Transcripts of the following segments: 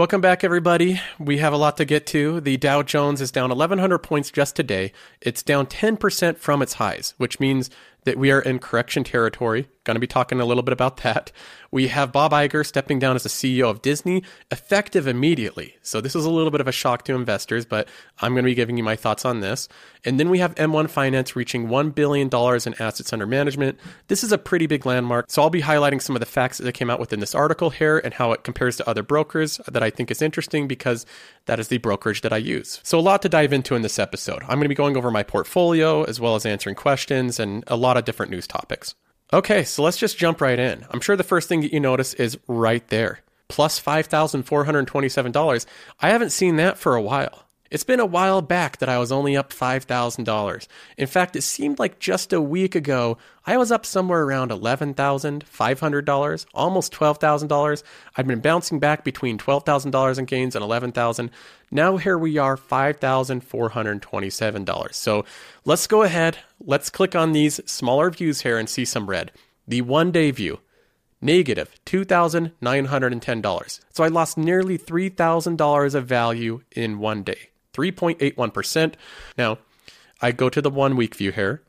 Welcome back, everybody. We have a lot to get to. The Dow Jones is down 1,100 points just today. It's down 10% from its highs, which means that we are in correction territory. Going to be talking a little bit about that. We have Bob Iger stepping down as the CEO of Disney, effective immediately. So this is a little bit of a shock to investors, but I'm going to be giving you my thoughts on this. And then we have M1 Finance reaching $1 billion in assets under management. This is a pretty big landmark. So I'll be highlighting some of the facts that came out within this article here and how it compares to other brokers that I think is interesting because that is the brokerage that I use. So a lot to dive into in this episode. I'm going to be going over my portfolio as well as answering questions and a lot of different news topics. Okay, so let's just jump right in. I'm sure the first thing that you notice is right there plus $5,427. I haven't seen that for a while. It's been a while back that I was only up $5,000. In fact, it seemed like just a week ago I was up somewhere around $11,500, almost $12,000. I've been bouncing back between $12,000 in gains and 11,000. Now here we are, $5,427. So let's go ahead, let's click on these smaller views here and see some red. The one day view, negative $2,910. So I lost nearly $3,000 of value in one day. 3.81%. Now, I go to the one week view here,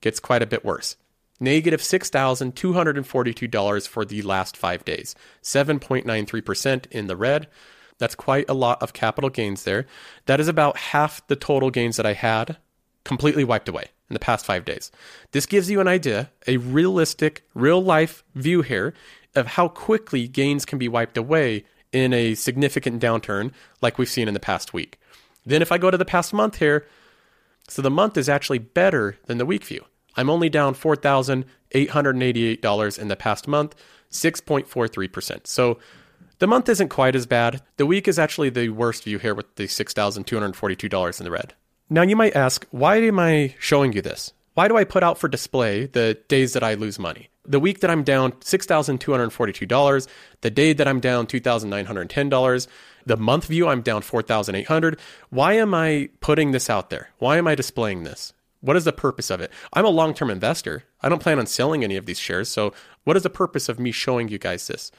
gets quite a bit worse. Negative $6,242 for the last five days, 7.93% in the red. That's quite a lot of capital gains there. That is about half the total gains that I had completely wiped away in the past five days. This gives you an idea, a realistic, real life view here of how quickly gains can be wiped away in a significant downturn like we've seen in the past week. Then if I go to the past month here, so the month is actually better than the week view. I'm only down $4,888 in the past month, 6.43%. So the month isn't quite as bad. The week is actually the worst view here with the $6,242 in the red. Now you might ask, why am I showing you this? Why do I put out for display the days that I lose money? The week that I'm down $6,242, the day that I'm down $2,910, the month view, I'm down 4,800. Why am I putting this out there? Why am I displaying this? What is the purpose of it? I'm a long term investor. I don't plan on selling any of these shares. So, what is the purpose of me showing you guys this?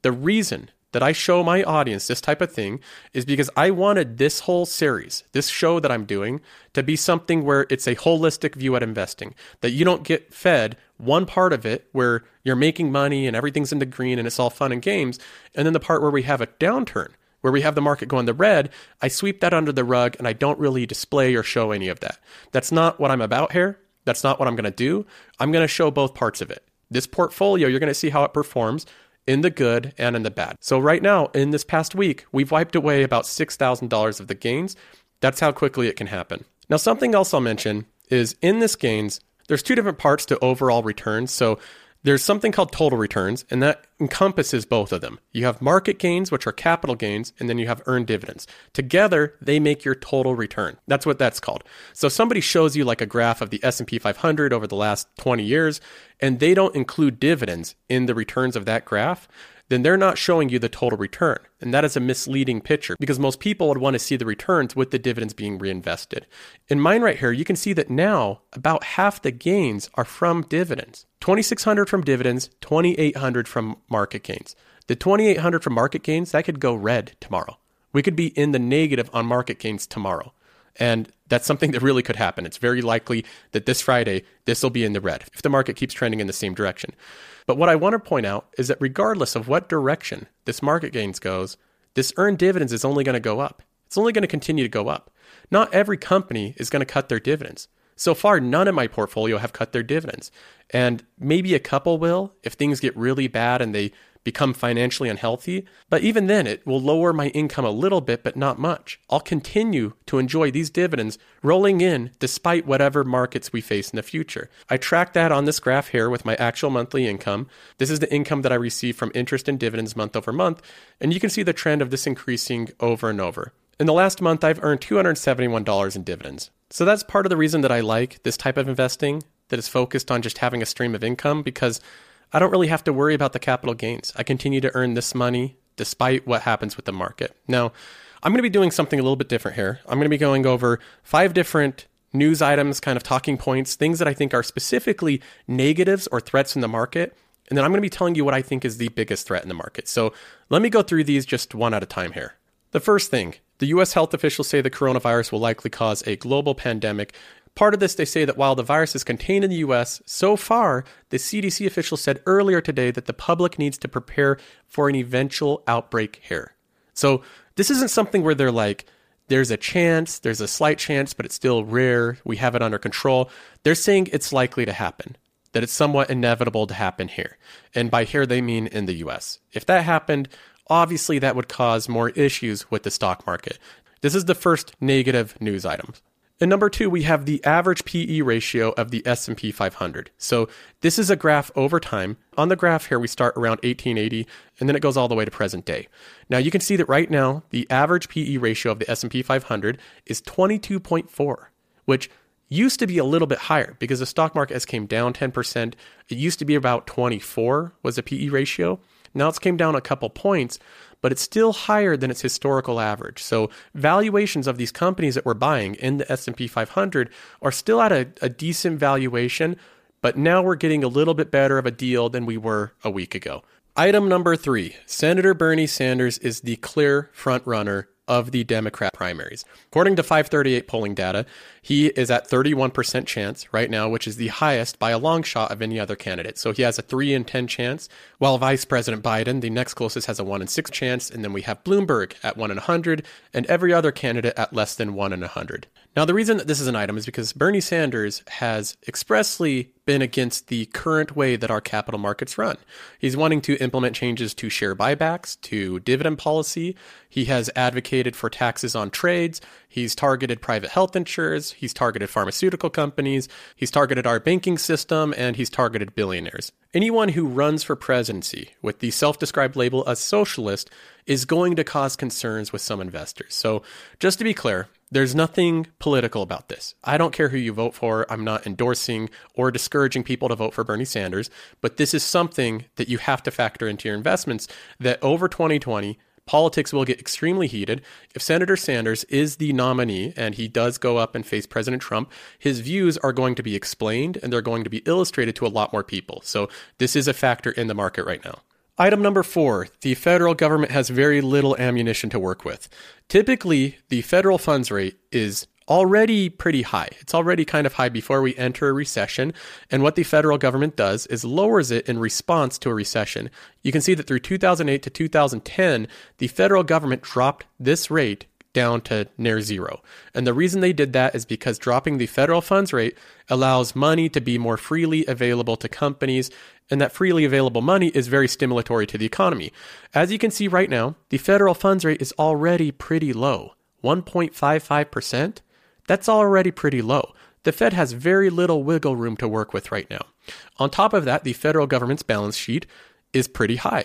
The reason that I show my audience this type of thing is because I wanted this whole series, this show that I'm doing, to be something where it's a holistic view at investing. That you don't get fed one part of it where you're making money and everything's in the green and it's all fun and games, and then the part where we have a downturn where we have the market going the red, I sweep that under the rug and I don't really display or show any of that. That's not what I'm about here. That's not what I'm going to do. I'm going to show both parts of it. This portfolio, you're going to see how it performs in the good and in the bad. So, right now, in this past week, we've wiped away about $6,000 of the gains. That's how quickly it can happen. Now, something else I'll mention is in this gains, there's two different parts to overall returns. So, there's something called total returns, and that encompasses both of them. You have market gains, which are capital gains, and then you have earned dividends. Together, they make your total return. That's what that's called. So somebody shows you like a graph of the S&P 500 over the last 20 years, and they don't include dividends in the returns of that graph then they're not showing you the total return. And that is a misleading picture because most people would want to see the returns with the dividends being reinvested. In mine right here, you can see that now about half the gains are from dividends. 2600 from dividends, 2800 from market gains. The 2800 from market gains, that could go red tomorrow. We could be in the negative on market gains tomorrow. And that's something that really could happen. It's very likely that this Friday, this will be in the red if the market keeps trending in the same direction. But what I want to point out is that regardless of what direction this market gains goes, this earned dividends is only going to go up. It's only going to continue to go up. Not every company is going to cut their dividends. So far, none in my portfolio have cut their dividends. And maybe a couple will if things get really bad and they become financially unhealthy. But even then, it will lower my income a little bit, but not much. I'll continue to enjoy these dividends rolling in despite whatever markets we face in the future. I track that on this graph here with my actual monthly income. This is the income that I receive from interest and dividends month over month. And you can see the trend of this increasing over and over. In the last month, I've earned $271 in dividends. So that's part of the reason that I like this type of investing that is focused on just having a stream of income because I don't really have to worry about the capital gains. I continue to earn this money despite what happens with the market. Now, I'm going to be doing something a little bit different here. I'm going to be going over five different news items, kind of talking points, things that I think are specifically negatives or threats in the market. And then I'm going to be telling you what I think is the biggest threat in the market. So let me go through these just one at a time here. The first thing the US health officials say the coronavirus will likely cause a global pandemic Part of this, they say that while the virus is contained in the US, so far, the CDC official said earlier today that the public needs to prepare for an eventual outbreak here. So this isn't something where they're like, there's a chance, there's a slight chance, but it's still rare. We have it under control. They're saying it's likely to happen, that it's somewhat inevitable to happen here. And by here, they mean in the US. If that happened, obviously that would cause more issues with the stock market. This is the first negative news item. And number two, we have the average PE ratio of the S&P 500. So this is a graph over time. On the graph here, we start around 1880, and then it goes all the way to present day. Now you can see that right now, the average PE ratio of the S&P 500 is 22.4, which used to be a little bit higher because the stock market has came down 10%. It used to be about 24 was the PE ratio. Now it's came down a couple points, but it's still higher than its historical average. So valuations of these companies that we're buying in the S&P 500 are still at a, a decent valuation, but now we're getting a little bit better of a deal than we were a week ago. Item number three Senator Bernie Sanders is the clear frontrunner of the Democrat primaries. According to 538 polling data, he is at 31% chance right now, which is the highest by a long shot of any other candidate. So he has a 3 in 10 chance, while Vice President Biden, the next closest, has a 1 in 6 chance, and then we have Bloomberg at 1 in 100, and every other candidate at less than 1 in 100. Now, the reason that this is an item is because Bernie Sanders has expressly been against the current way that our capital markets run. He's wanting to implement changes to share buybacks, to dividend policy. He has advocated for taxes on trades. He's targeted private health insurers. He's targeted pharmaceutical companies. He's targeted our banking system, and he's targeted billionaires. Anyone who runs for presidency with the self described label as socialist is going to cause concerns with some investors. So, just to be clear, there's nothing political about this. I don't care who you vote for. I'm not endorsing or discouraging people to vote for Bernie Sanders, but this is something that you have to factor into your investments that over 2020, politics will get extremely heated. If Senator Sanders is the nominee and he does go up and face President Trump, his views are going to be explained and they're going to be illustrated to a lot more people. So this is a factor in the market right now. Item number four the federal government has very little ammunition to work with. Typically, the federal funds rate is already pretty high. It's already kind of high before we enter a recession. And what the federal government does is lowers it in response to a recession. You can see that through 2008 to 2010, the federal government dropped this rate down to near zero. And the reason they did that is because dropping the federal funds rate allows money to be more freely available to companies, and that freely available money is very stimulatory to the economy. As you can see right now, the federal funds rate is already pretty low 1.55%. That's already pretty low. The Fed has very little wiggle room to work with right now. On top of that, the federal government's balance sheet is pretty high.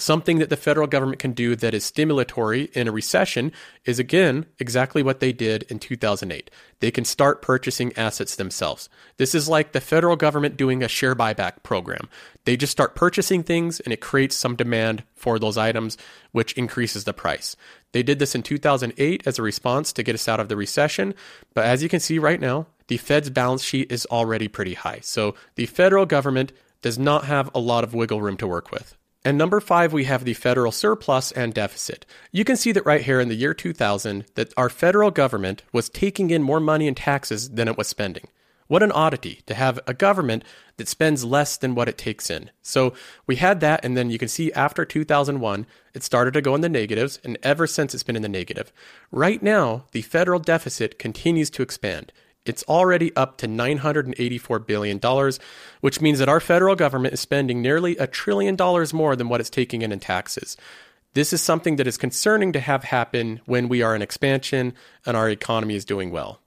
Something that the federal government can do that is stimulatory in a recession is again exactly what they did in 2008. They can start purchasing assets themselves. This is like the federal government doing a share buyback program. They just start purchasing things and it creates some demand for those items, which increases the price. They did this in 2008 as a response to get us out of the recession. But as you can see right now, the Fed's balance sheet is already pretty high. So the federal government does not have a lot of wiggle room to work with. And number five, we have the federal surplus and deficit. You can see that right here in the year 2000 that our federal government was taking in more money in taxes than it was spending. What an oddity to have a government that spends less than what it takes in. So we had that, and then you can see after 2001, it started to go in the negatives, and ever since it's been in the negative. Right now, the federal deficit continues to expand. It's already up to $984 billion, which means that our federal government is spending nearly a trillion dollars more than what it's taking in in taxes. This is something that is concerning to have happen when we are in expansion and our economy is doing well.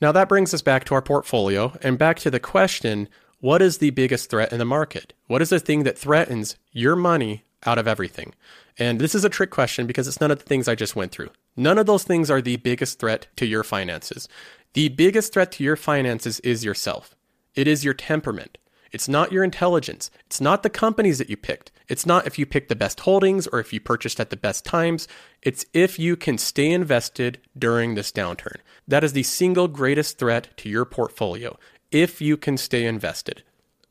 Now, that brings us back to our portfolio and back to the question what is the biggest threat in the market? What is the thing that threatens your money out of everything? And this is a trick question because it's none of the things I just went through. None of those things are the biggest threat to your finances. The biggest threat to your finances is yourself. It is your temperament. It's not your intelligence. It's not the companies that you picked. It's not if you picked the best holdings or if you purchased at the best times. It's if you can stay invested during this downturn. That is the single greatest threat to your portfolio if you can stay invested.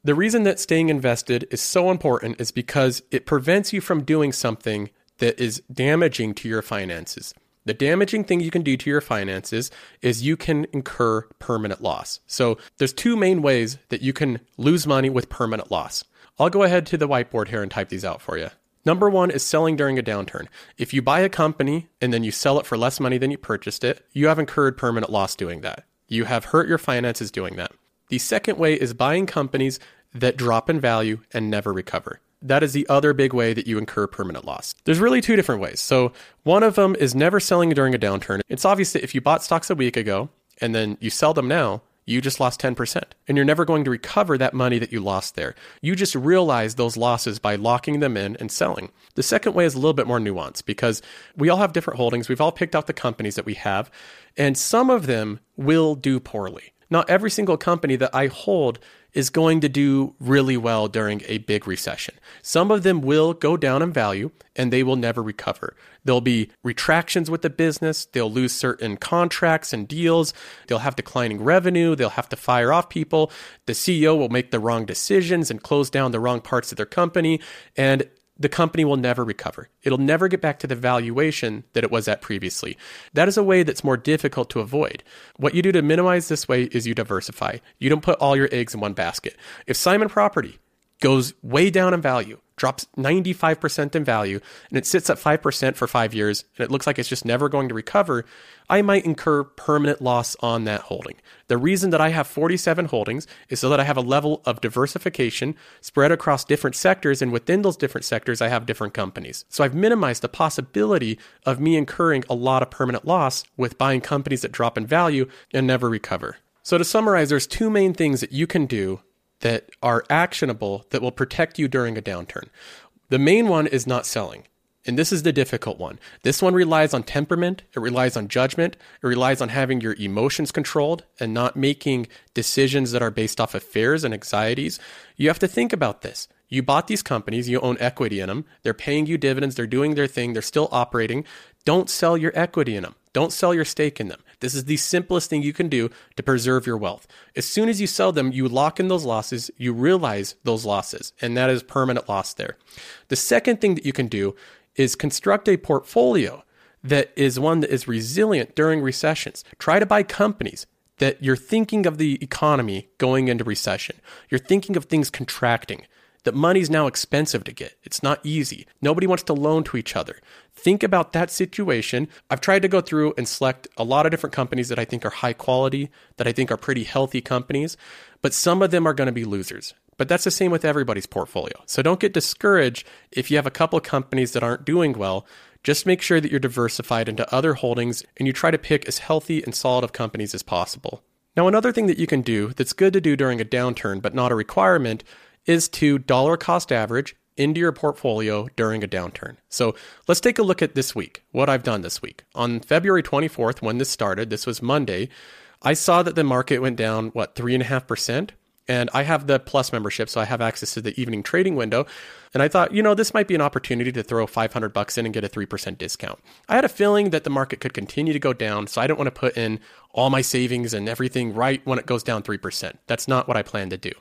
The reason that staying invested is so important is because it prevents you from doing something that is damaging to your finances. The damaging thing you can do to your finances is you can incur permanent loss. So there's two main ways that you can lose money with permanent loss. I'll go ahead to the whiteboard here and type these out for you. Number one is selling during a downturn. If you buy a company and then you sell it for less money than you purchased it, you have incurred permanent loss doing that. You have hurt your finances doing that. The second way is buying companies that drop in value and never recover. That is the other big way that you incur permanent loss. There's really two different ways. So, one of them is never selling during a downturn. It's obvious that if you bought stocks a week ago and then you sell them now, you just lost 10%. And you're never going to recover that money that you lost there. You just realize those losses by locking them in and selling. The second way is a little bit more nuanced because we all have different holdings. We've all picked out the companies that we have, and some of them will do poorly. Not every single company that I hold is going to do really well during a big recession. Some of them will go down in value and they will never recover. There'll be retractions with the business. They'll lose certain contracts and deals. They'll have declining revenue. They'll have to fire off people. The CEO will make the wrong decisions and close down the wrong parts of their company. And the company will never recover. It'll never get back to the valuation that it was at previously. That is a way that's more difficult to avoid. What you do to minimize this way is you diversify. You don't put all your eggs in one basket. If Simon Property goes way down in value, drops 95% in value, and it sits at 5% for five years, and it looks like it's just never going to recover, I might incur permanent loss on that holding. The reason that I have 47 holdings is so that I have a level of diversification spread across different sectors, and within those different sectors, I have different companies. So I've minimized the possibility of me incurring a lot of permanent loss with buying companies that drop in value and never recover. So to summarize, there's two main things that you can do that are actionable that will protect you during a downturn. The main one is not selling. And this is the difficult one. This one relies on temperament, it relies on judgment, it relies on having your emotions controlled and not making decisions that are based off of fears and anxieties. You have to think about this. You bought these companies, you own equity in them, they're paying you dividends, they're doing their thing, they're still operating. Don't sell your equity in them. Don't sell your stake in them. This is the simplest thing you can do to preserve your wealth. As soon as you sell them, you lock in those losses, you realize those losses, and that is permanent loss there. The second thing that you can do is construct a portfolio that is one that is resilient during recessions. Try to buy companies that you're thinking of the economy going into recession. You're thinking of things contracting that money's now expensive to get. It's not easy. Nobody wants to loan to each other. Think about that situation. I've tried to go through and select a lot of different companies that I think are high quality, that I think are pretty healthy companies, but some of them are going to be losers. But that's the same with everybody's portfolio. So don't get discouraged if you have a couple companies that aren't doing well. Just make sure that you're diversified into other holdings and you try to pick as healthy and solid of companies as possible. Now, another thing that you can do that's good to do during a downturn, but not a requirement, is to dollar cost average into your portfolio during a downturn. So let's take a look at this week, what I've done this week. On February 24th, when this started, this was Monday, I saw that the market went down, what, 3.5%? And I have the Plus membership, so I have access to the evening trading window. And I thought, you know, this might be an opportunity to throw 500 bucks in and get a 3% discount. I had a feeling that the market could continue to go down, so I don't want to put in all my savings and everything right when it goes down 3%. That's not what I plan to do.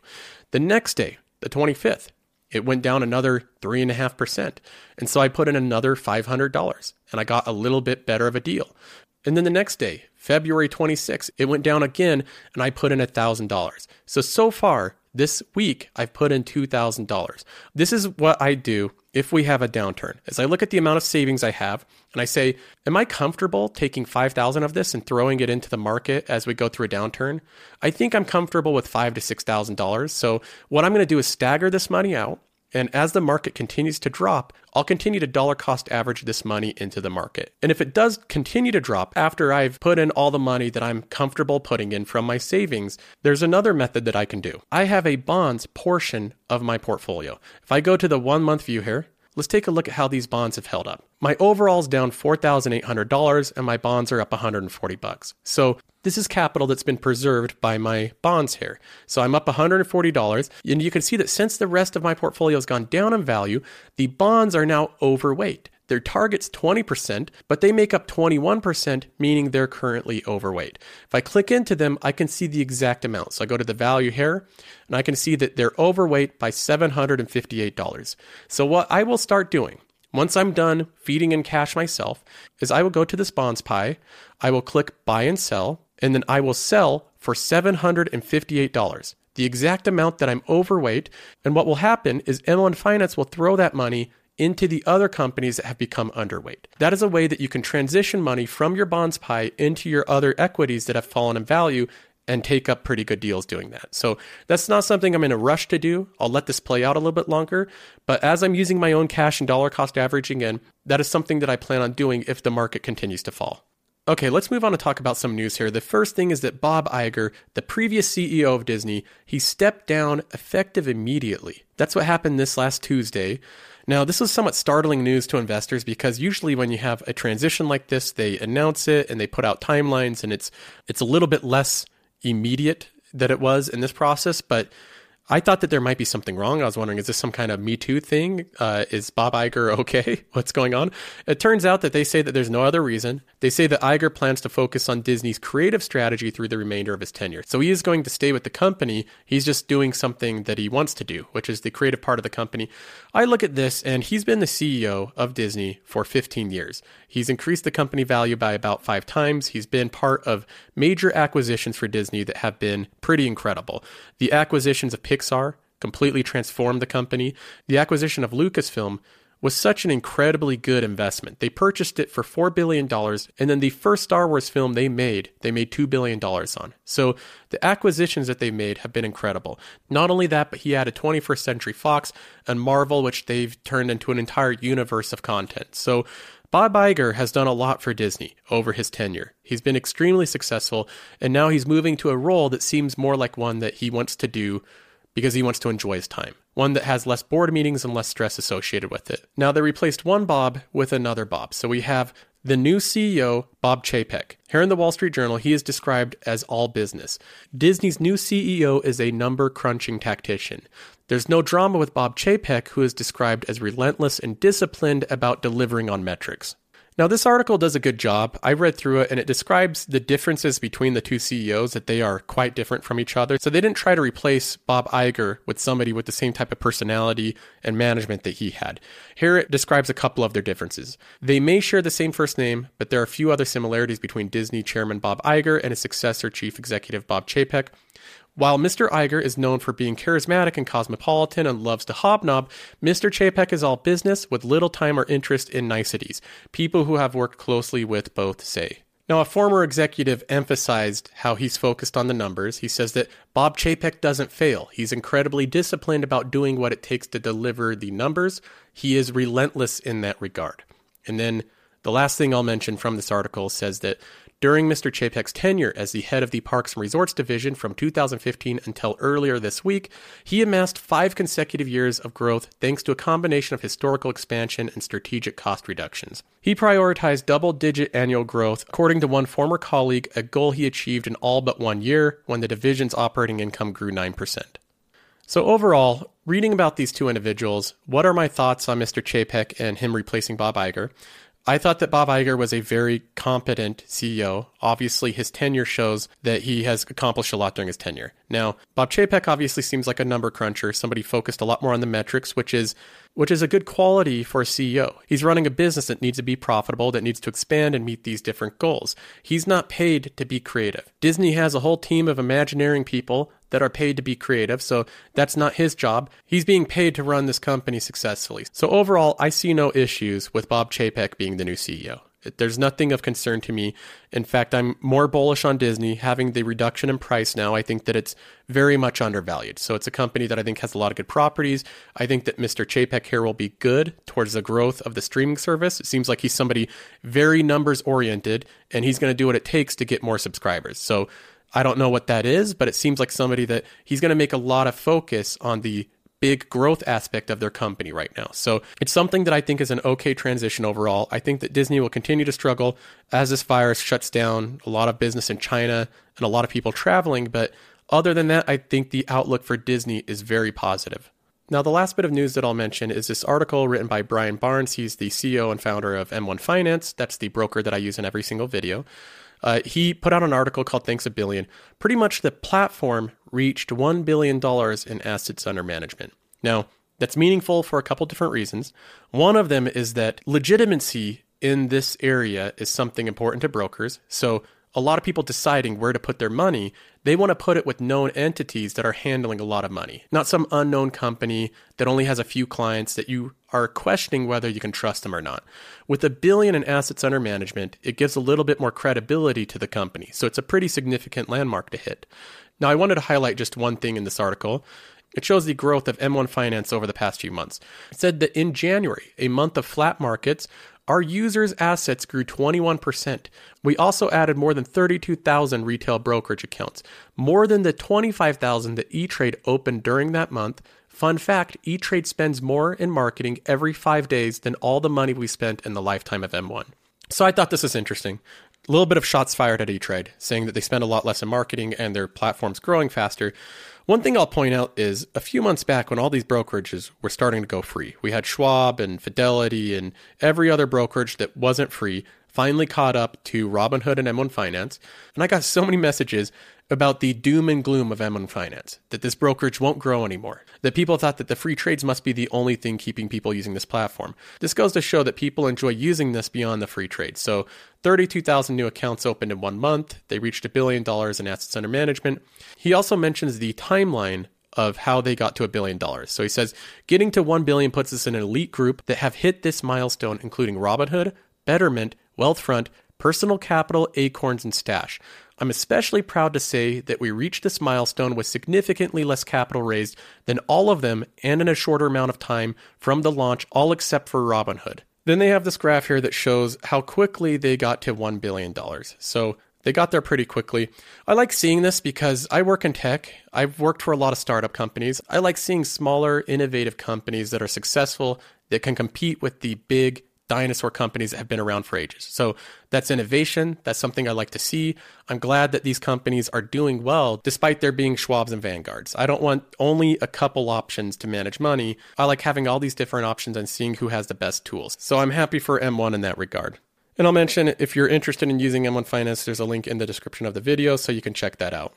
The next day, the 25th. It went down another 3.5%. And so I put in another $500 and I got a little bit better of a deal. And then the next day, February 26th, it went down again and I put in $1,000. So, so far this week, I've put in $2,000. This is what I do if we have a downturn is I look at the amount of savings I have and I say, am I comfortable taking 5,000 of this and throwing it into the market as we go through a downturn? I think I'm comfortable with 5 to $6,000. So what I'm going to do is stagger this money out and as the market continues to drop, I'll continue to dollar cost average this money into the market. And if it does continue to drop after I've put in all the money that I'm comfortable putting in from my savings, there's another method that I can do. I have a bonds portion of my portfolio. If I go to the one month view here, let's take a look at how these bonds have held up. My overall is down $4,800 and my bonds are up 140 bucks. So this is capital that's been preserved by my bonds here. So I'm up $140 and you can see that since the rest of my portfolio has gone down in value, the bonds are now overweight. Their target's 20%, but they make up 21%, meaning they're currently overweight. If I click into them, I can see the exact amount. So I go to the value here, and I can see that they're overweight by $758. So what I will start doing, once I'm done feeding in cash myself, is I will go to this bonds pie, I will click buy and sell, and then I will sell for $758 the exact amount that I'm overweight. And what will happen is M1 Finance will throw that money into the other companies that have become underweight. That is a way that you can transition money from your bonds pie into your other equities that have fallen in value and take up pretty good deals doing that. So that's not something I'm in a rush to do. I'll let this play out a little bit longer. But as I'm using my own cash and dollar cost averaging in, that is something that I plan on doing if the market continues to fall. Okay, let's move on to talk about some news here. The first thing is that Bob Iger, the previous CEO of Disney, he stepped down effective immediately. That's what happened this last Tuesday. Now, this was somewhat startling news to investors because usually when you have a transition like this, they announce it and they put out timelines and it's it's a little bit less immediate that it was in this process, but I thought that there might be something wrong. I was wondering, is this some kind of Me Too thing? Uh, is Bob Iger okay? What's going on? It turns out that they say that there's no other reason. They say that Iger plans to focus on Disney's creative strategy through the remainder of his tenure. So he is going to stay with the company. He's just doing something that he wants to do, which is the creative part of the company. I look at this, and he's been the CEO of Disney for 15 years. He's increased the company value by about five times. He's been part of major acquisitions for Disney that have been pretty incredible. The acquisitions of Pixar completely transformed the company. The acquisition of Lucasfilm was such an incredibly good investment. They purchased it for $4 billion, and then the first Star Wars film they made, they made $2 billion on. So the acquisitions that they made have been incredible. Not only that, but he added 21st Century Fox and Marvel, which they've turned into an entire universe of content. So Bob Iger has done a lot for Disney over his tenure. He's been extremely successful, and now he's moving to a role that seems more like one that he wants to do because he wants to enjoy his time. One that has less board meetings and less stress associated with it. Now they replaced one Bob with another Bob. So we have the new CEO, Bob Chapek. Here in the Wall Street Journal, he is described as all business. Disney's new CEO is a number crunching tactician. There's no drama with Bob Chapek, who is described as relentless and disciplined about delivering on metrics. Now, this article does a good job. I read through it and it describes the differences between the two CEOs, that they are quite different from each other. So they didn't try to replace Bob Iger with somebody with the same type of personality and management that he had. Here it describes a couple of their differences. They may share the same first name, but there are a few other similarities between Disney chairman Bob Iger and his successor, chief executive Bob Chapek. While Mr. Iger is known for being charismatic and cosmopolitan and loves to hobnob, Mr. Chapek is all business with little time or interest in niceties, people who have worked closely with both say. Now, a former executive emphasized how he's focused on the numbers. He says that Bob Chapek doesn't fail. He's incredibly disciplined about doing what it takes to deliver the numbers. He is relentless in that regard. And then the last thing I'll mention from this article says that during Mr. Chapek's tenure as the head of the Parks and Resorts Division from 2015 until earlier this week, he amassed five consecutive years of growth thanks to a combination of historical expansion and strategic cost reductions. He prioritized double digit annual growth, according to one former colleague, a goal he achieved in all but one year when the division's operating income grew 9%. So, overall, reading about these two individuals, what are my thoughts on Mr. Chapek and him replacing Bob Iger? I thought that Bob Iger was a very competent CEO. Obviously, his tenure shows that he has accomplished a lot during his tenure. Now, Bob Chapek obviously seems like a number cruncher, somebody focused a lot more on the metrics, which is which is a good quality for a CEO. He's running a business that needs to be profitable, that needs to expand and meet these different goals. He's not paid to be creative. Disney has a whole team of Imagineering people that are paid to be creative. So that's not his job. He's being paid to run this company successfully. So overall, I see no issues with Bob Chapek being the new CEO. There's nothing of concern to me. In fact, I'm more bullish on Disney having the reduction in price now. I think that it's very much undervalued. So it's a company that I think has a lot of good properties. I think that Mr. Chapek here will be good towards the growth of the streaming service. It seems like he's somebody very numbers oriented and he's going to do what it takes to get more subscribers. So I don't know what that is, but it seems like somebody that he's going to make a lot of focus on the big growth aspect of their company right now. So it's something that I think is an okay transition overall. I think that Disney will continue to struggle as this virus shuts down a lot of business in China and a lot of people traveling. But other than that, I think the outlook for Disney is very positive. Now, the last bit of news that I'll mention is this article written by Brian Barnes. He's the CEO and founder of M1 Finance. That's the broker that I use in every single video. Uh, he put out an article called Thanks a Billion. Pretty much the platform reached $1 billion in assets under management. Now, that's meaningful for a couple different reasons. One of them is that legitimacy in this area is something important to brokers. So, a lot of people deciding where to put their money, they want to put it with known entities that are handling a lot of money, not some unknown company that only has a few clients that you are questioning whether you can trust them or not. With a billion in assets under management, it gives a little bit more credibility to the company. So it's a pretty significant landmark to hit. Now, I wanted to highlight just one thing in this article. It shows the growth of M1 Finance over the past few months. It said that in January, a month of flat markets, our users' assets grew 21%. We also added more than 32,000 retail brokerage accounts, more than the 25,000 that E-Trade opened during that month. Fun fact, E-Trade spends more in marketing every 5 days than all the money we spent in the lifetime of M1. So I thought this was interesting. A little bit of shots fired at E-Trade, saying that they spend a lot less in marketing and their platform's growing faster. One thing I'll point out is a few months back when all these brokerages were starting to go free, we had Schwab and Fidelity and every other brokerage that wasn't free finally caught up to Robinhood and M1 Finance. And I got so many messages about the doom and gloom of M1 Finance, that this brokerage won't grow anymore, that people thought that the free trades must be the only thing keeping people using this platform. This goes to show that people enjoy using this beyond the free trade. So 32,000 new accounts opened in one month. They reached a billion dollars in assets under management. He also mentions the timeline of how they got to a billion dollars. So he says getting to 1 billion puts us in an elite group that have hit this milestone, including Robinhood, Betterment, Wealthfront, Personal Capital, Acorns, and Stash. I'm especially proud to say that we reached this milestone with significantly less capital raised than all of them and in a shorter amount of time from the launch, all except for Robinhood. Then they have this graph here that shows how quickly they got to $1 billion. So they got there pretty quickly. I like seeing this because I work in tech. I've worked for a lot of startup companies. I like seeing smaller, innovative companies that are successful, that can compete with the big dinosaur companies that have been around for ages. So that's innovation. That's something I like to see. I'm glad that these companies are doing well despite there being Schwabs and Vanguards. I don't want only a couple options to manage money. I like having all these different options and seeing who has the best tools. So I'm happy for M1 in that regard. And I'll mention if you're interested in using M1 Finance, there's a link in the description of the video so you can check that out.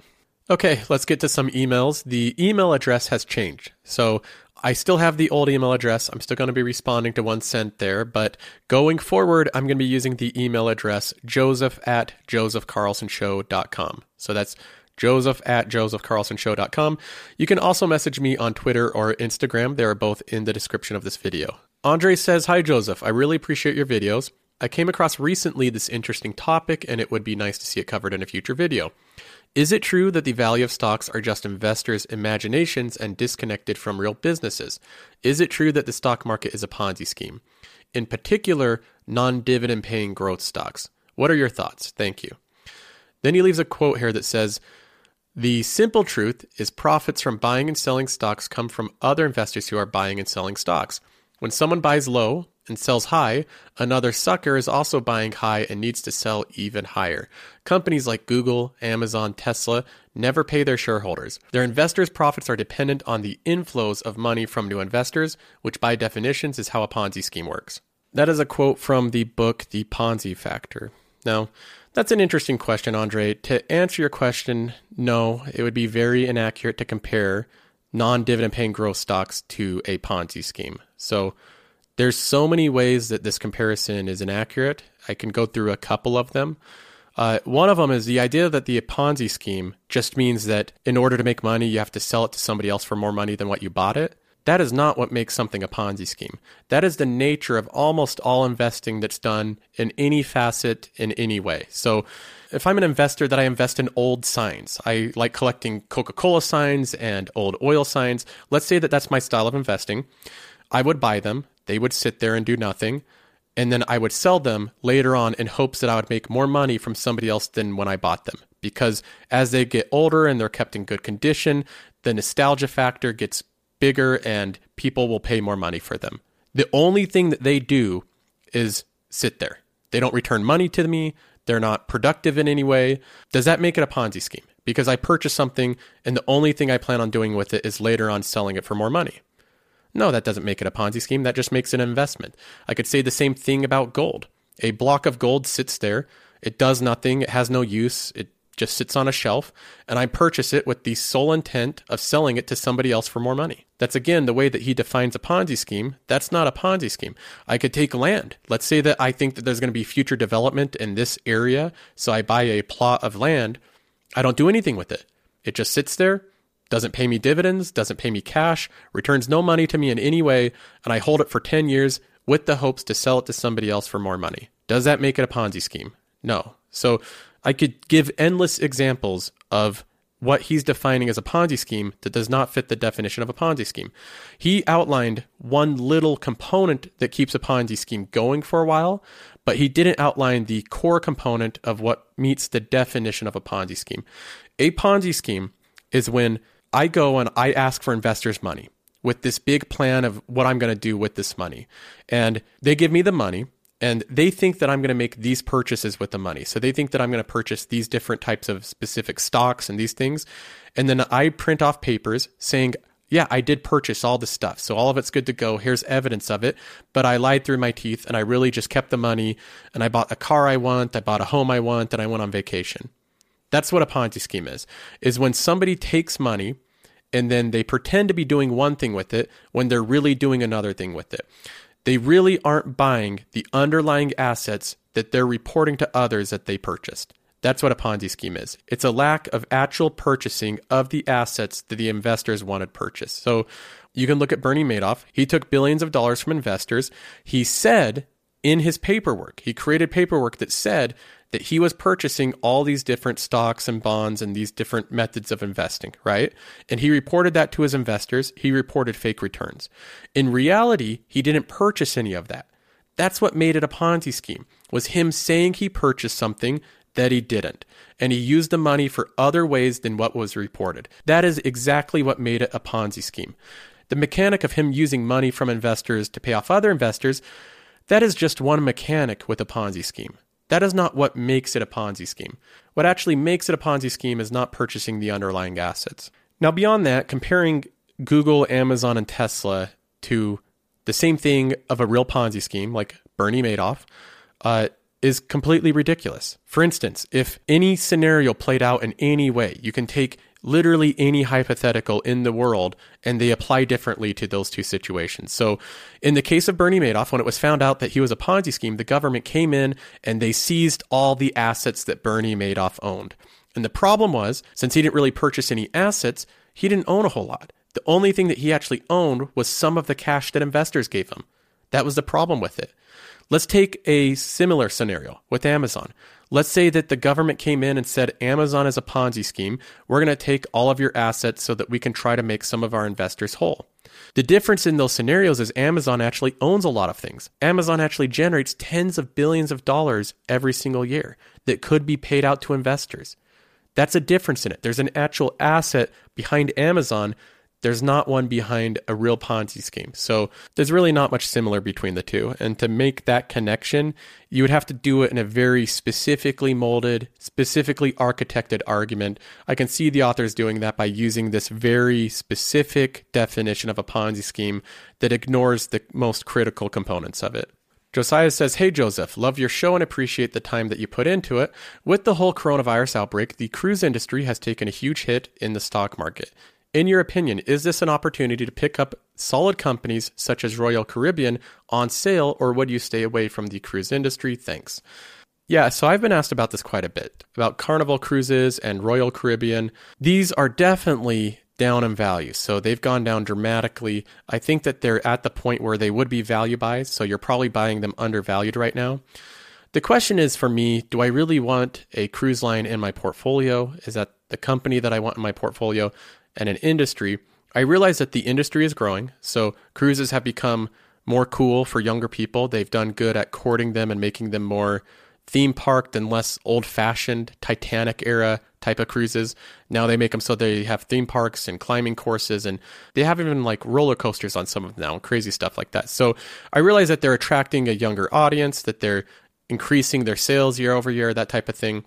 Okay, let's get to some emails. The email address has changed. So I still have the old email address. I'm still going to be responding to one sent there, but going forward, I'm going to be using the email address joseph at josephcarlsonshow.com. So that's joseph at josephcarlsonshow.com. You can also message me on Twitter or Instagram. They are both in the description of this video. Andre says, Hi, Joseph. I really appreciate your videos. I came across recently this interesting topic, and it would be nice to see it covered in a future video. Is it true that the value of stocks are just investors' imaginations and disconnected from real businesses? Is it true that the stock market is a Ponzi scheme? In particular, non dividend paying growth stocks. What are your thoughts? Thank you. Then he leaves a quote here that says, the simple truth is profits from buying and selling stocks come from other investors who are buying and selling stocks. When someone buys low, and sells high, another sucker is also buying high and needs to sell even higher. Companies like Google, Amazon, Tesla never pay their shareholders. Their investors' profits are dependent on the inflows of money from new investors, which by definitions is how a Ponzi scheme works. That is a quote from the book The Ponzi Factor. Now, that's an interesting question, Andre. To answer your question, no, it would be very inaccurate to compare non dividend paying growth stocks to a Ponzi scheme. So, there's so many ways that this comparison is inaccurate. I can go through a couple of them. Uh, one of them is the idea that the Ponzi scheme just means that in order to make money, you have to sell it to somebody else for more money than what you bought it. That is not what makes something a Ponzi scheme. That is the nature of almost all investing that's done in any facet in any way. So, if I'm an investor that I invest in old signs, I like collecting Coca Cola signs and old oil signs. Let's say that that's my style of investing. I would buy them, they would sit there and do nothing. And then I would sell them later on in hopes that I would make more money from somebody else than when I bought them. Because as they get older and they're kept in good condition, the nostalgia factor gets bigger and people will pay more money for them. The only thing that they do is sit there. They don't return money to me. They're not productive in any way. Does that make it a Ponzi scheme? Because I purchased something and the only thing I plan on doing with it is later on selling it for more money. No, that doesn't make it a Ponzi scheme. That just makes it an investment. I could say the same thing about gold. A block of gold sits there. It does nothing. It has no use. It just sits on a shelf, and I purchase it with the sole intent of selling it to somebody else for more money. That's again the way that he defines a Ponzi scheme. That's not a Ponzi scheme. I could take land. Let's say that I think that there's going to be future development in this area, so I buy a plot of land. I don't do anything with it. It just sits there, doesn't pay me dividends, doesn't pay me cash, returns no money to me in any way, and I hold it for 10 years with the hopes to sell it to somebody else for more money. Does that make it a Ponzi scheme? No. So I could give endless examples of what he's defining as a Ponzi scheme that does not fit the definition of a Ponzi scheme. He outlined one little component that keeps a Ponzi scheme going for a while, but he didn't outline the core component of what meets the definition of a Ponzi scheme. A Ponzi scheme is when I go and I ask for investors' money with this big plan of what I'm going to do with this money. And they give me the money and they think that I'm going to make these purchases with the money. So they think that I'm going to purchase these different types of specific stocks and these things. And then I print off papers saying, yeah, I did purchase all this stuff. So all of it's good to go. Here's evidence of it. But I lied through my teeth and I really just kept the money and I bought a car I want, I bought a home I want, and I went on vacation. That's what a Ponzi scheme is. Is when somebody takes money and then they pretend to be doing one thing with it when they're really doing another thing with it they really aren't buying the underlying assets that they're reporting to others that they purchased. That's what a Ponzi scheme is. It's a lack of actual purchasing of the assets that the investors wanted purchased. So you can look at Bernie Madoff. He took billions of dollars from investors. He said in his paperwork, he created paperwork that said that he was purchasing all these different stocks and bonds and these different methods of investing, right? And he reported that to his investors. He reported fake returns. In reality, he didn't purchase any of that. That's what made it a Ponzi scheme. Was him saying he purchased something that he didn't. And he used the money for other ways than what was reported. That is exactly what made it a Ponzi scheme. The mechanic of him using money from investors to pay off other investors, that is just one mechanic with a Ponzi scheme. That is not what makes it a Ponzi scheme. What actually makes it a Ponzi scheme is not purchasing the underlying assets. Now, beyond that, comparing Google, Amazon, and Tesla to the same thing of a real Ponzi scheme like Bernie Madoff uh, is completely ridiculous. For instance, if any scenario played out in any way, you can take literally any hypothetical in the world and they apply differently to those two situations. So, in the case of Bernie Madoff, when it was found out that he was a Ponzi scheme, the government came in and they seized all the assets that Bernie Madoff owned. And the problem was, since he didn't really purchase any assets, he didn't own a whole lot. The only thing that he actually owned was some of the cash that investors gave him. That was the problem with it. Let's take a similar scenario with Amazon. Let's say that the government came in and said Amazon is a Ponzi scheme. We're going to take all of your assets so that we can try to make some of our investors whole. The difference in those scenarios is Amazon actually owns a lot of things. Amazon actually generates tens of billions of dollars every single year that could be paid out to investors. That's a difference in it. There's an actual asset behind Amazon there's not one behind a real Ponzi scheme. So there's really not much similar between the two. And to make that connection, you would have to do it in a very specifically molded, specifically architected argument. I can see the authors doing that by using this very specific definition of a Ponzi scheme that ignores the most critical components of it. Josiah says, Hey Joseph, love your show and appreciate the time that you put into it. With the whole coronavirus outbreak, the cruise industry has taken a huge hit in the stock market. In your opinion, is this an opportunity to pick up solid companies such as Royal Caribbean on sale, or would you stay away from the cruise industry? Thanks. Yeah, so I've been asked about this quite a bit about Carnival Cruises and Royal Caribbean. These are definitely down in value. So they've gone down dramatically. I think that they're at the point where they would be value buys. So you're probably buying them undervalued right now. The question is for me, do I really want a cruise line in my portfolio? Is that the company that I want in my portfolio and an industry? I realize that the industry is growing. So cruises have become more cool for younger people. They've done good at courting them and making them more theme parked and less old fashioned Titanic era type of cruises. Now they make them so they have theme parks and climbing courses, and they have even like roller coasters on some of them now, crazy stuff like that. So I realize that they're attracting a younger audience, that they're increasing their sales year over year, that type of thing.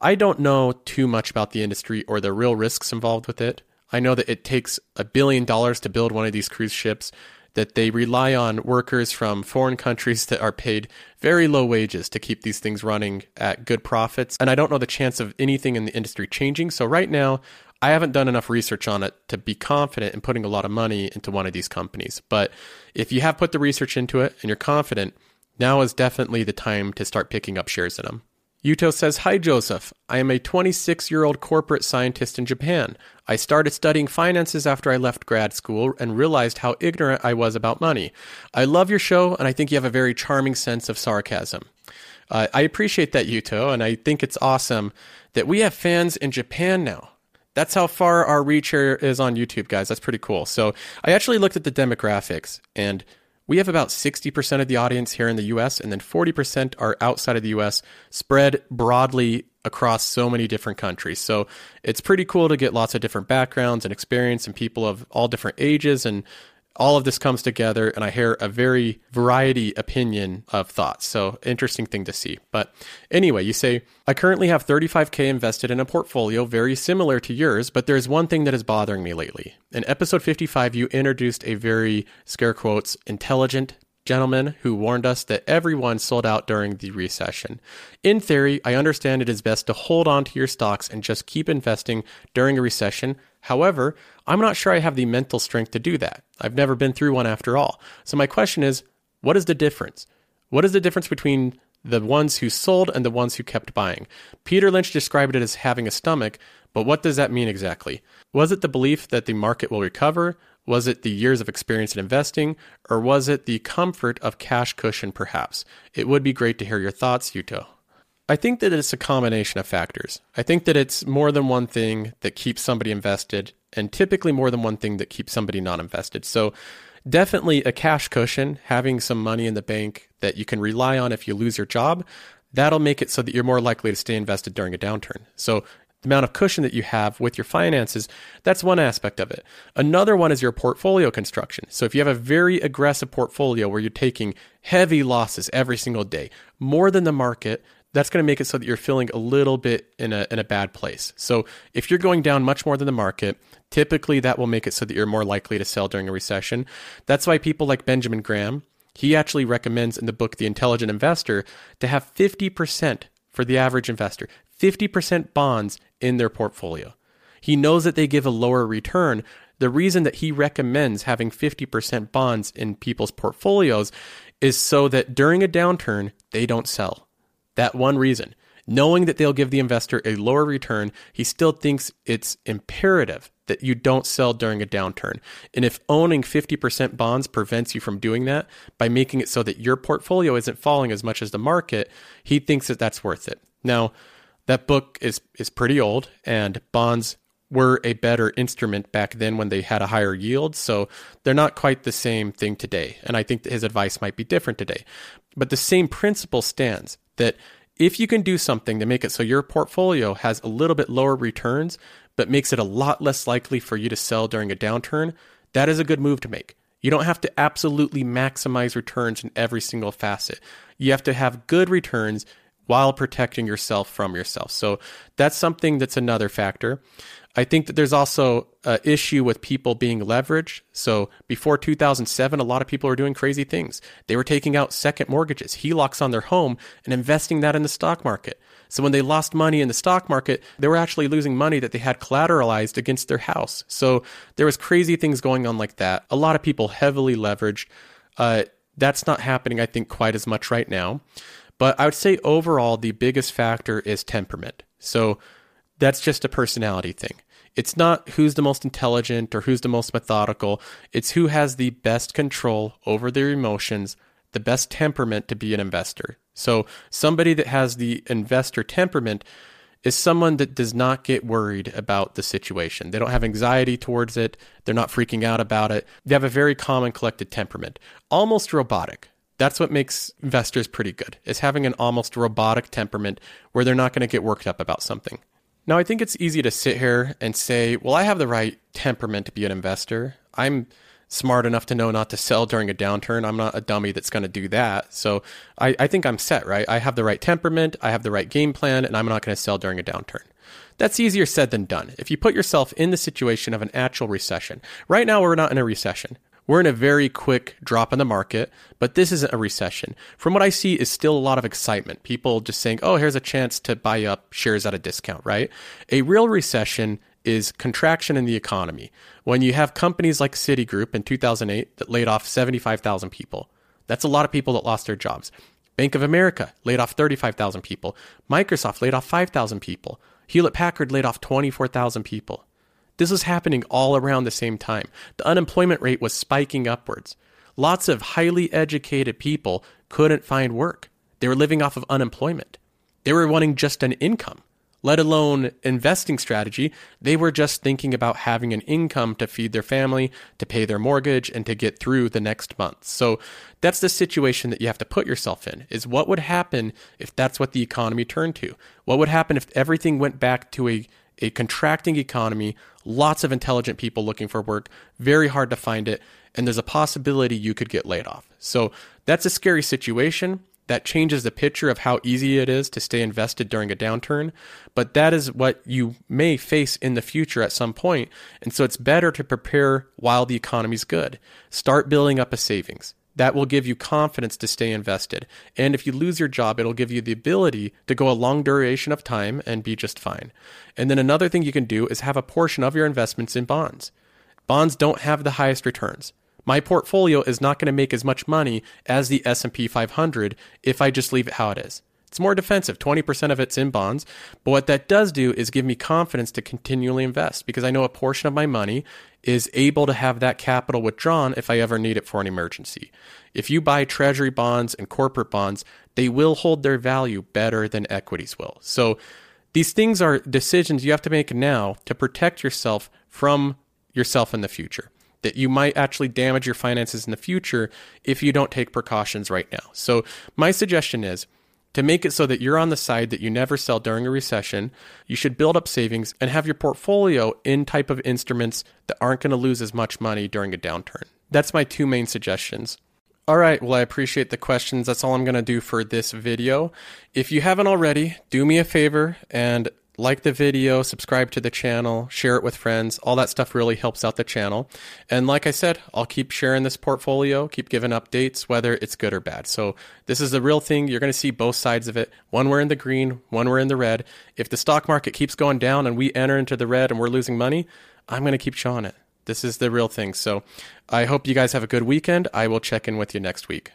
I don't know too much about the industry or the real risks involved with it. I know that it takes a billion dollars to build one of these cruise ships that they rely on workers from foreign countries that are paid very low wages to keep these things running at good profits. And I don't know the chance of anything in the industry changing. So right now, I haven't done enough research on it to be confident in putting a lot of money into one of these companies. But if you have put the research into it and you're confident, now is definitely the time to start picking up shares in them. Yuto says, Hi, Joseph. I am a 26 year old corporate scientist in Japan. I started studying finances after I left grad school and realized how ignorant I was about money. I love your show, and I think you have a very charming sense of sarcasm. Uh, I appreciate that, Yuto, and I think it's awesome that we have fans in Japan now. That's how far our reach here is on YouTube, guys. That's pretty cool. So I actually looked at the demographics, and we have about 60% of the audience here in the US, and then 40% are outside of the US, spread broadly across so many different countries. So it's pretty cool to get lots of different backgrounds and experience and people of all different ages and all of this comes together and I hear a very variety opinion of thoughts. So interesting thing to see. But anyway, you say, I currently have 35K invested in a portfolio very similar to yours, but there's one thing that is bothering me lately. In episode 55, you introduced a very, scare quotes, intelligent, gentleman who warned us that everyone sold out during the recession. In theory, I understand it is best to hold on to your stocks and just keep investing during a recession. However, I'm not sure I have the mental strength to do that. I've never been through one after all. So my question is, what is the difference? What is the difference between the ones who sold and the ones who kept buying? Peter Lynch described it as having a stomach, but what does that mean exactly? Was it the belief that the market will recover? Was it the years of experience in investing, or was it the comfort of cash cushion perhaps? It would be great to hear your thoughts, Yuto. I think that it's a combination of factors. I think that it's more than one thing that keeps somebody invested, and typically more than one thing that keeps somebody not invested. So, definitely a cash cushion, having some money in the bank that you can rely on if you lose your job, that'll make it so that you're more likely to stay invested during a downturn. So, the amount of cushion that you have with your finances, that's one aspect of it. Another one is your portfolio construction. So if you have a very aggressive portfolio where you're taking heavy losses every single day, more than the market, that's going to make it so that you're feeling a little bit in a in a bad place. So if you're going down much more than the market, typically that will make it so that you're more likely to sell during a recession. That's why people like Benjamin Graham, he actually recommends in the book The Intelligent Investor to have 50% for the average investor, 50% bonds in their portfolio. He knows that they give a lower return. The reason that he recommends having 50% bonds in people's portfolios is so that during a downturn, they don't sell. That one reason. Knowing that they'll give the investor a lower return, he still thinks it's imperative that you don't sell during a downturn. And if owning 50% bonds prevents you from doing that by making it so that your portfolio isn't falling as much as the market, he thinks that that's worth it. Now, that book is is pretty old and bonds were a better instrument back then when they had a higher yield. So they're not quite the same thing today. And i think his advice might be different today. But the same principle stands that if you can do something to make it so your portfolio has a little bit lower returns but makes it a lot less likely for you to sell during a downturn that is a good move to make. You don't have to absolutely maximize returns in every single facet. You have to have good returns while protecting yourself from yourself. So that's something that's another factor. I think that there's also an issue with people being leveraged. So before 2007, a lot of people were doing crazy things. They were taking out second mortgages, HELOCs on their home, and investing that in the stock market. So when they lost money in the stock market, they were actually losing money that they had collateralized against their house. So there was crazy things going on like that. A lot of people heavily leveraged. Uh, that's not happening, I think, quite as much right now. But I would say overall, the biggest factor is temperament. So that's just a personality thing. It's not who's the most intelligent or who's the most methodical. It's who has the best control over their emotions, the best temperament to be an investor. So somebody that has the investor temperament is someone that does not get worried about the situation. They don't have anxiety towards it. They're not freaking out about it. They have a very calm and collected temperament, almost robotic. That's what makes investors pretty good, is having an almost robotic temperament where they're not going to get worked up about something. Now, I think it's easy to sit here and say, well, I have the right temperament to be an investor. I'm smart enough to know not to sell during a downturn. I'm not a dummy that's going to do that. So I, I think I'm set, right? I have the right temperament, I have the right game plan, and I'm not going to sell during a downturn. That's easier said than done. If you put yourself in the situation of an actual recession, right now we're not in a recession. We're in a very quick drop in the market, but this isn't a recession. From what I see is still a lot of excitement. People just saying, "Oh, here's a chance to buy up shares at a discount," right? A real recession is contraction in the economy. When you have companies like Citigroup in 2008 that laid off 75,000 people, that's a lot of people that lost their jobs. Bank of America laid off 35,000 people. Microsoft laid off 5,000 people. Hewlett Packard laid off 24,000 people. This was happening all around the same time. The unemployment rate was spiking upwards. Lots of highly educated people couldn't find work. They were living off of unemployment. They were wanting just an income let alone investing strategy. They were just thinking about having an income to feed their family, to pay their mortgage, and to get through the next month. So that's the situation that you have to put yourself in is what would happen if that's what the economy turned to? What would happen if everything went back to a a contracting economy, lots of intelligent people looking for work, very hard to find it, and there's a possibility you could get laid off. So that's a scary situation that changes the picture of how easy it is to stay invested during a downturn. But that is what you may face in the future at some point. And so it's better to prepare while the economy's good. Start building up a savings. That will give you confidence to stay invested. And if you lose your job, it'll give you the ability to go a long duration of time and be just fine. And then another thing you can do is have a portion of your investments in bonds. Bonds don't have the highest returns. My portfolio is not going to make as much money as the S&P 500 if I just leave it how it is. It's more defensive. 20% of it's in bonds. But what that does do is give me confidence to continually invest because I know a portion of my money is able to have that capital withdrawn if I ever need it for an emergency. If you buy treasury bonds and corporate bonds, they will hold their value better than equities will. So these things are decisions you have to make now to protect yourself from yourself in the future that you might actually damage your finances in the future if you don't take precautions right now. So, my suggestion is to make it so that you're on the side that you never sell during a recession, you should build up savings and have your portfolio in type of instruments that aren't going to lose as much money during a downturn. That's my two main suggestions. All right, well, I appreciate the questions. That's all I'm going to do for this video. If you haven't already, do me a favor and like the video, subscribe to the channel, share it with friends. All that stuff really helps out the channel. And like I said, I'll keep sharing this portfolio, keep giving updates, whether it's good or bad. So this is the real thing. You're going to see both sides of it. One we're in the green, one we're in the red. If the stock market keeps going down and we enter into the red and we're losing money, I'm going to keep showing it. This is the real thing. So I hope you guys have a good weekend. I will check in with you next week.